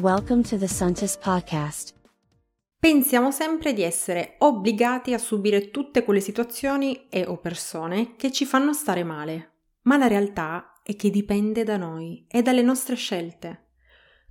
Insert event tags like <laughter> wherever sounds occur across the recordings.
Welcome to the Suntis Podcast. Pensiamo sempre di essere obbligati a subire tutte quelle situazioni e o persone che ci fanno stare male, ma la realtà è che dipende da noi e dalle nostre scelte.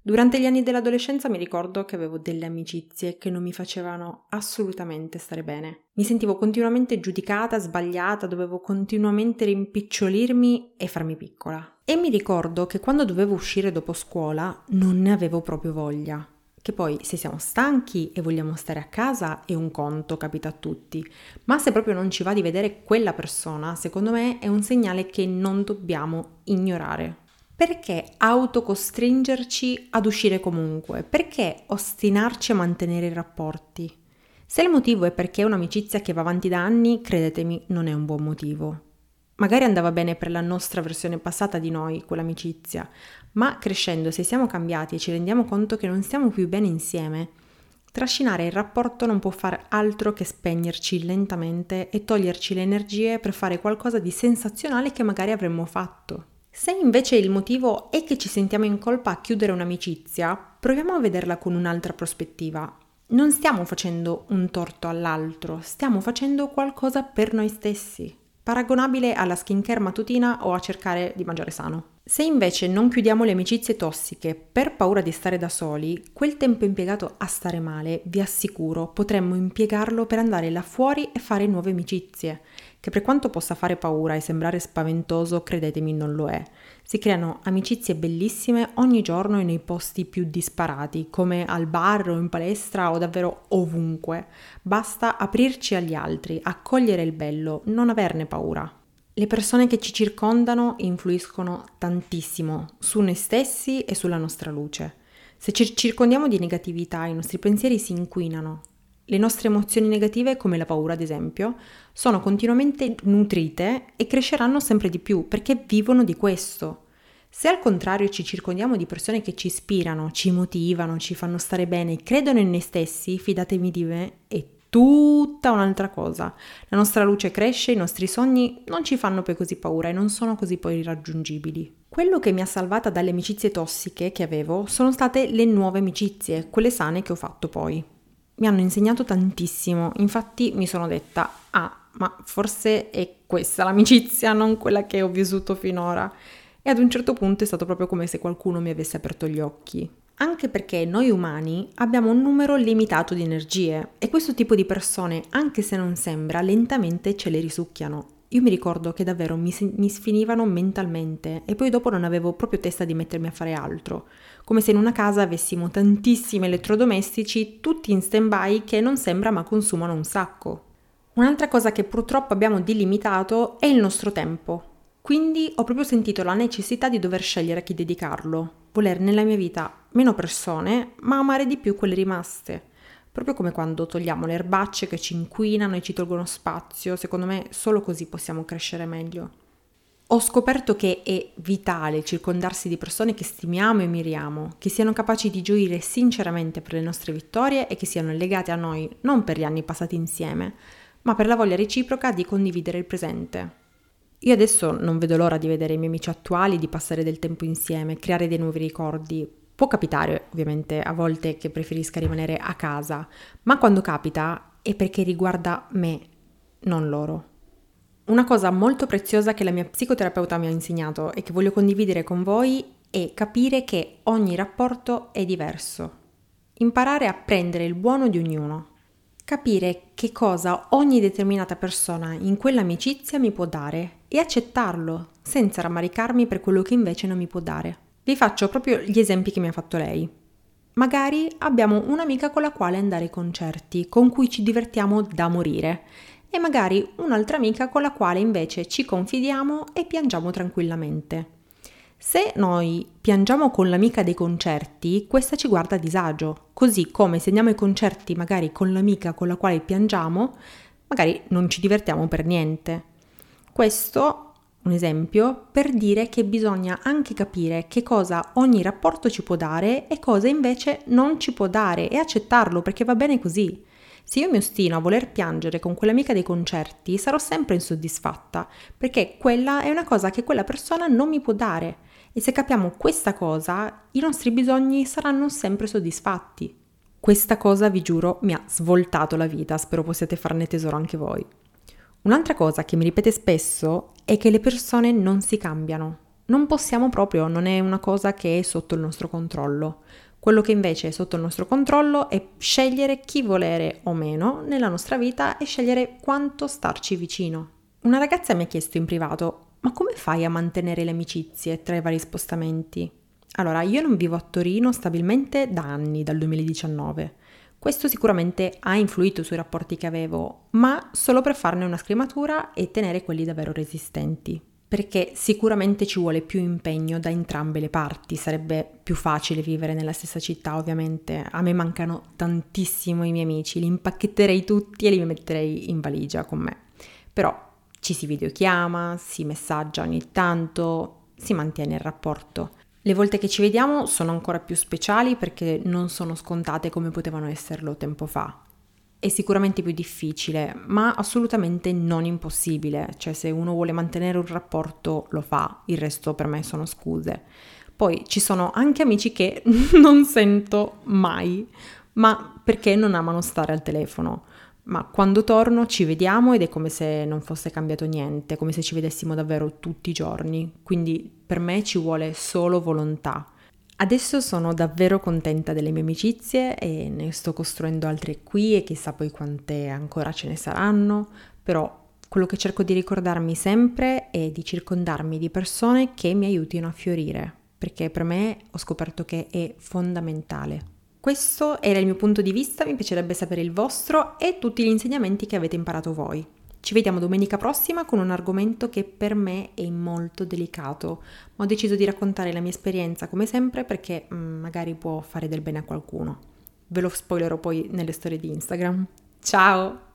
Durante gli anni dell'adolescenza mi ricordo che avevo delle amicizie che non mi facevano assolutamente stare bene. Mi sentivo continuamente giudicata, sbagliata, dovevo continuamente rimpicciolirmi e farmi piccola. E mi ricordo che quando dovevo uscire dopo scuola non ne avevo proprio voglia. Che poi se siamo stanchi e vogliamo stare a casa è un conto, capita a tutti. Ma se proprio non ci va di vedere quella persona, secondo me è un segnale che non dobbiamo ignorare. Perché autocostringerci ad uscire comunque? Perché ostinarci a mantenere i rapporti? Se il motivo è perché è un'amicizia che va avanti da anni, credetemi, non è un buon motivo. Magari andava bene per la nostra versione passata di noi, quell'amicizia, ma crescendo, se siamo cambiati e ci rendiamo conto che non stiamo più bene insieme, trascinare il rapporto non può far altro che spegnerci lentamente e toglierci le energie per fare qualcosa di sensazionale che magari avremmo fatto. Se invece il motivo è che ci sentiamo in colpa a chiudere un'amicizia, proviamo a vederla con un'altra prospettiva. Non stiamo facendo un torto all'altro, stiamo facendo qualcosa per noi stessi, paragonabile alla skincare mattutina o a cercare di mangiare sano. Se invece non chiudiamo le amicizie tossiche per paura di stare da soli, quel tempo impiegato a stare male, vi assicuro, potremmo impiegarlo per andare là fuori e fare nuove amicizie che per quanto possa fare paura e sembrare spaventoso, credetemi non lo è. Si creano amicizie bellissime ogni giorno e nei posti più disparati, come al bar o in palestra o davvero ovunque. Basta aprirci agli altri, accogliere il bello, non averne paura. Le persone che ci circondano influiscono tantissimo su noi stessi e sulla nostra luce. Se ci circondiamo di negatività, i nostri pensieri si inquinano, le nostre emozioni negative, come la paura ad esempio, sono continuamente nutrite e cresceranno sempre di più perché vivono di questo. Se al contrario ci circondiamo di persone che ci ispirano, ci motivano, ci fanno stare bene, credono in noi stessi, fidatevi di me, è tutta un'altra cosa. La nostra luce cresce, i nostri sogni non ci fanno poi così paura e non sono così poi irraggiungibili. Quello che mi ha salvata dalle amicizie tossiche che avevo sono state le nuove amicizie, quelle sane che ho fatto poi mi hanno insegnato tantissimo, infatti mi sono detta, ah, ma forse è questa l'amicizia, non quella che ho vissuto finora. E ad un certo punto è stato proprio come se qualcuno mi avesse aperto gli occhi. Anche perché noi umani abbiamo un numero limitato di energie e questo tipo di persone, anche se non sembra, lentamente ce le risucchiano io mi ricordo che davvero mi, mi, sfinivano mentalmente e poi dopo non avevo proprio testa di mettermi a fare altro, come se in una casa avessimo tantissimi elettrodomestici tutti in stand-by che non sembra ma consumano un sacco. Un'altra cosa che purtroppo abbiamo delimitato è il nostro tempo. Quindi ho proprio sentito la necessità di dover scegliere a chi dedicarlo, voler nella mia vita meno persone, ma amare di più quelle rimaste proprio come quando togliamo le erbacce che ci inquinano e ci tolgono spazio, secondo me solo così possiamo crescere meglio. Ho scoperto che è vitale circondarsi di persone che stimiamo e miriamo, che siano capaci di gioire sinceramente per le nostre vittorie e che siano legate a noi non per gli anni passati insieme, ma per la voglia reciproca di condividere il presente. Io adesso non vedo l'ora di vedere i miei amici attuali, di passare del tempo insieme, creare dei nuovi ricordi, Può capitare ovviamente a volte che preferisca rimanere a casa, ma quando capita è perché riguarda me, non loro. Una cosa molto preziosa che la mia psicoterapeuta mi ha insegnato e che voglio condividere con voi è capire che ogni rapporto è diverso. Imparare a prendere il buono di ognuno. Capire che cosa ogni determinata persona in quell'amicizia mi può dare e accettarlo senza rammaricarmi per quello che invece non mi può dare. Vi faccio proprio gli esempi che mi ha fatto lei. Magari abbiamo un'amica con la quale andare ai concerti, con cui ci divertiamo da morire, e magari un'altra amica con la quale invece ci confidiamo e piangiamo tranquillamente. Se noi piangiamo con l'amica dei concerti, questa ci guarda a disagio, così come se andiamo ai concerti magari con l'amica con la quale piangiamo, magari non ci divertiamo per niente. Questo un esempio per dire che bisogna anche capire che cosa ogni rapporto ci può dare e cosa invece non ci può dare e accettarlo perché va bene così. Se io mi ostino a voler piangere con quell'amica dei concerti, sarò sempre insoddisfatta, perché quella è una cosa che quella persona non mi può dare E se capiamo questa cosa, i nostri bisogni saranno sempre soddisfatti. Questa cosa, vi giuro, mi ha svoltato la vita, spero possiate farne tesoro anche voi. Un'altra cosa che mi ripete spesso è che le persone non si cambiano. Non possiamo proprio, non è una cosa che è sotto il nostro controllo. Quello che invece è sotto il nostro controllo è scegliere chi volere o meno nella nostra vita e scegliere quanto starci vicino. Una ragazza mi ha chiesto in privato, ma come fai a mantenere le amicizie tra i vari spostamenti? Allora, io non vivo a Torino stabilmente da anni, dal 2019. Questo sicuramente ha influito sui rapporti che avevo, ma solo per farne una scrematura e tenere quelli davvero resistenti. Perché sicuramente ci vuole più impegno da entrambe le parti, sarebbe più facile vivere nella stessa città ovviamente. A me mancano tantissimo i miei amici, li impacchetterei tutti e li metterei in valigia con me. Però ci si videochiama, si messaggia ogni tanto, si mantiene il rapporto. Le volte che ci vediamo sono ancora più speciali perché non sono scontate come potevano esserlo tempo fa. È sicuramente più difficile, ma assolutamente non impossibile, cioè se uno vuole mantenere un rapporto lo fa, il resto per me sono scuse. Poi ci sono anche amici che <laughs> non sento mai, ma perché non amano stare al telefono ma quando torno ci vediamo ed è come se non fosse cambiato niente, come se ci vedessimo davvero tutti i giorni, quindi per me ci vuole solo volontà. Adesso sono davvero contenta delle mie amicizie e ne sto costruendo altre qui e chissà poi quante ancora ce ne saranno, però quello che cerco di ricordarmi sempre è di circondarmi di persone che mi aiutino a fiorire, perché per me ho scoperto che è fondamentale. Questo era il mio punto di vista, mi piacerebbe sapere il vostro e tutti gli insegnamenti che avete imparato voi. Ci vediamo domenica prossima con un argomento che per me è molto delicato, ma ho deciso di raccontare la mia esperienza come sempre perché mm, magari può fare del bene a qualcuno. Ve lo spoilerò poi nelle storie di Instagram. Ciao!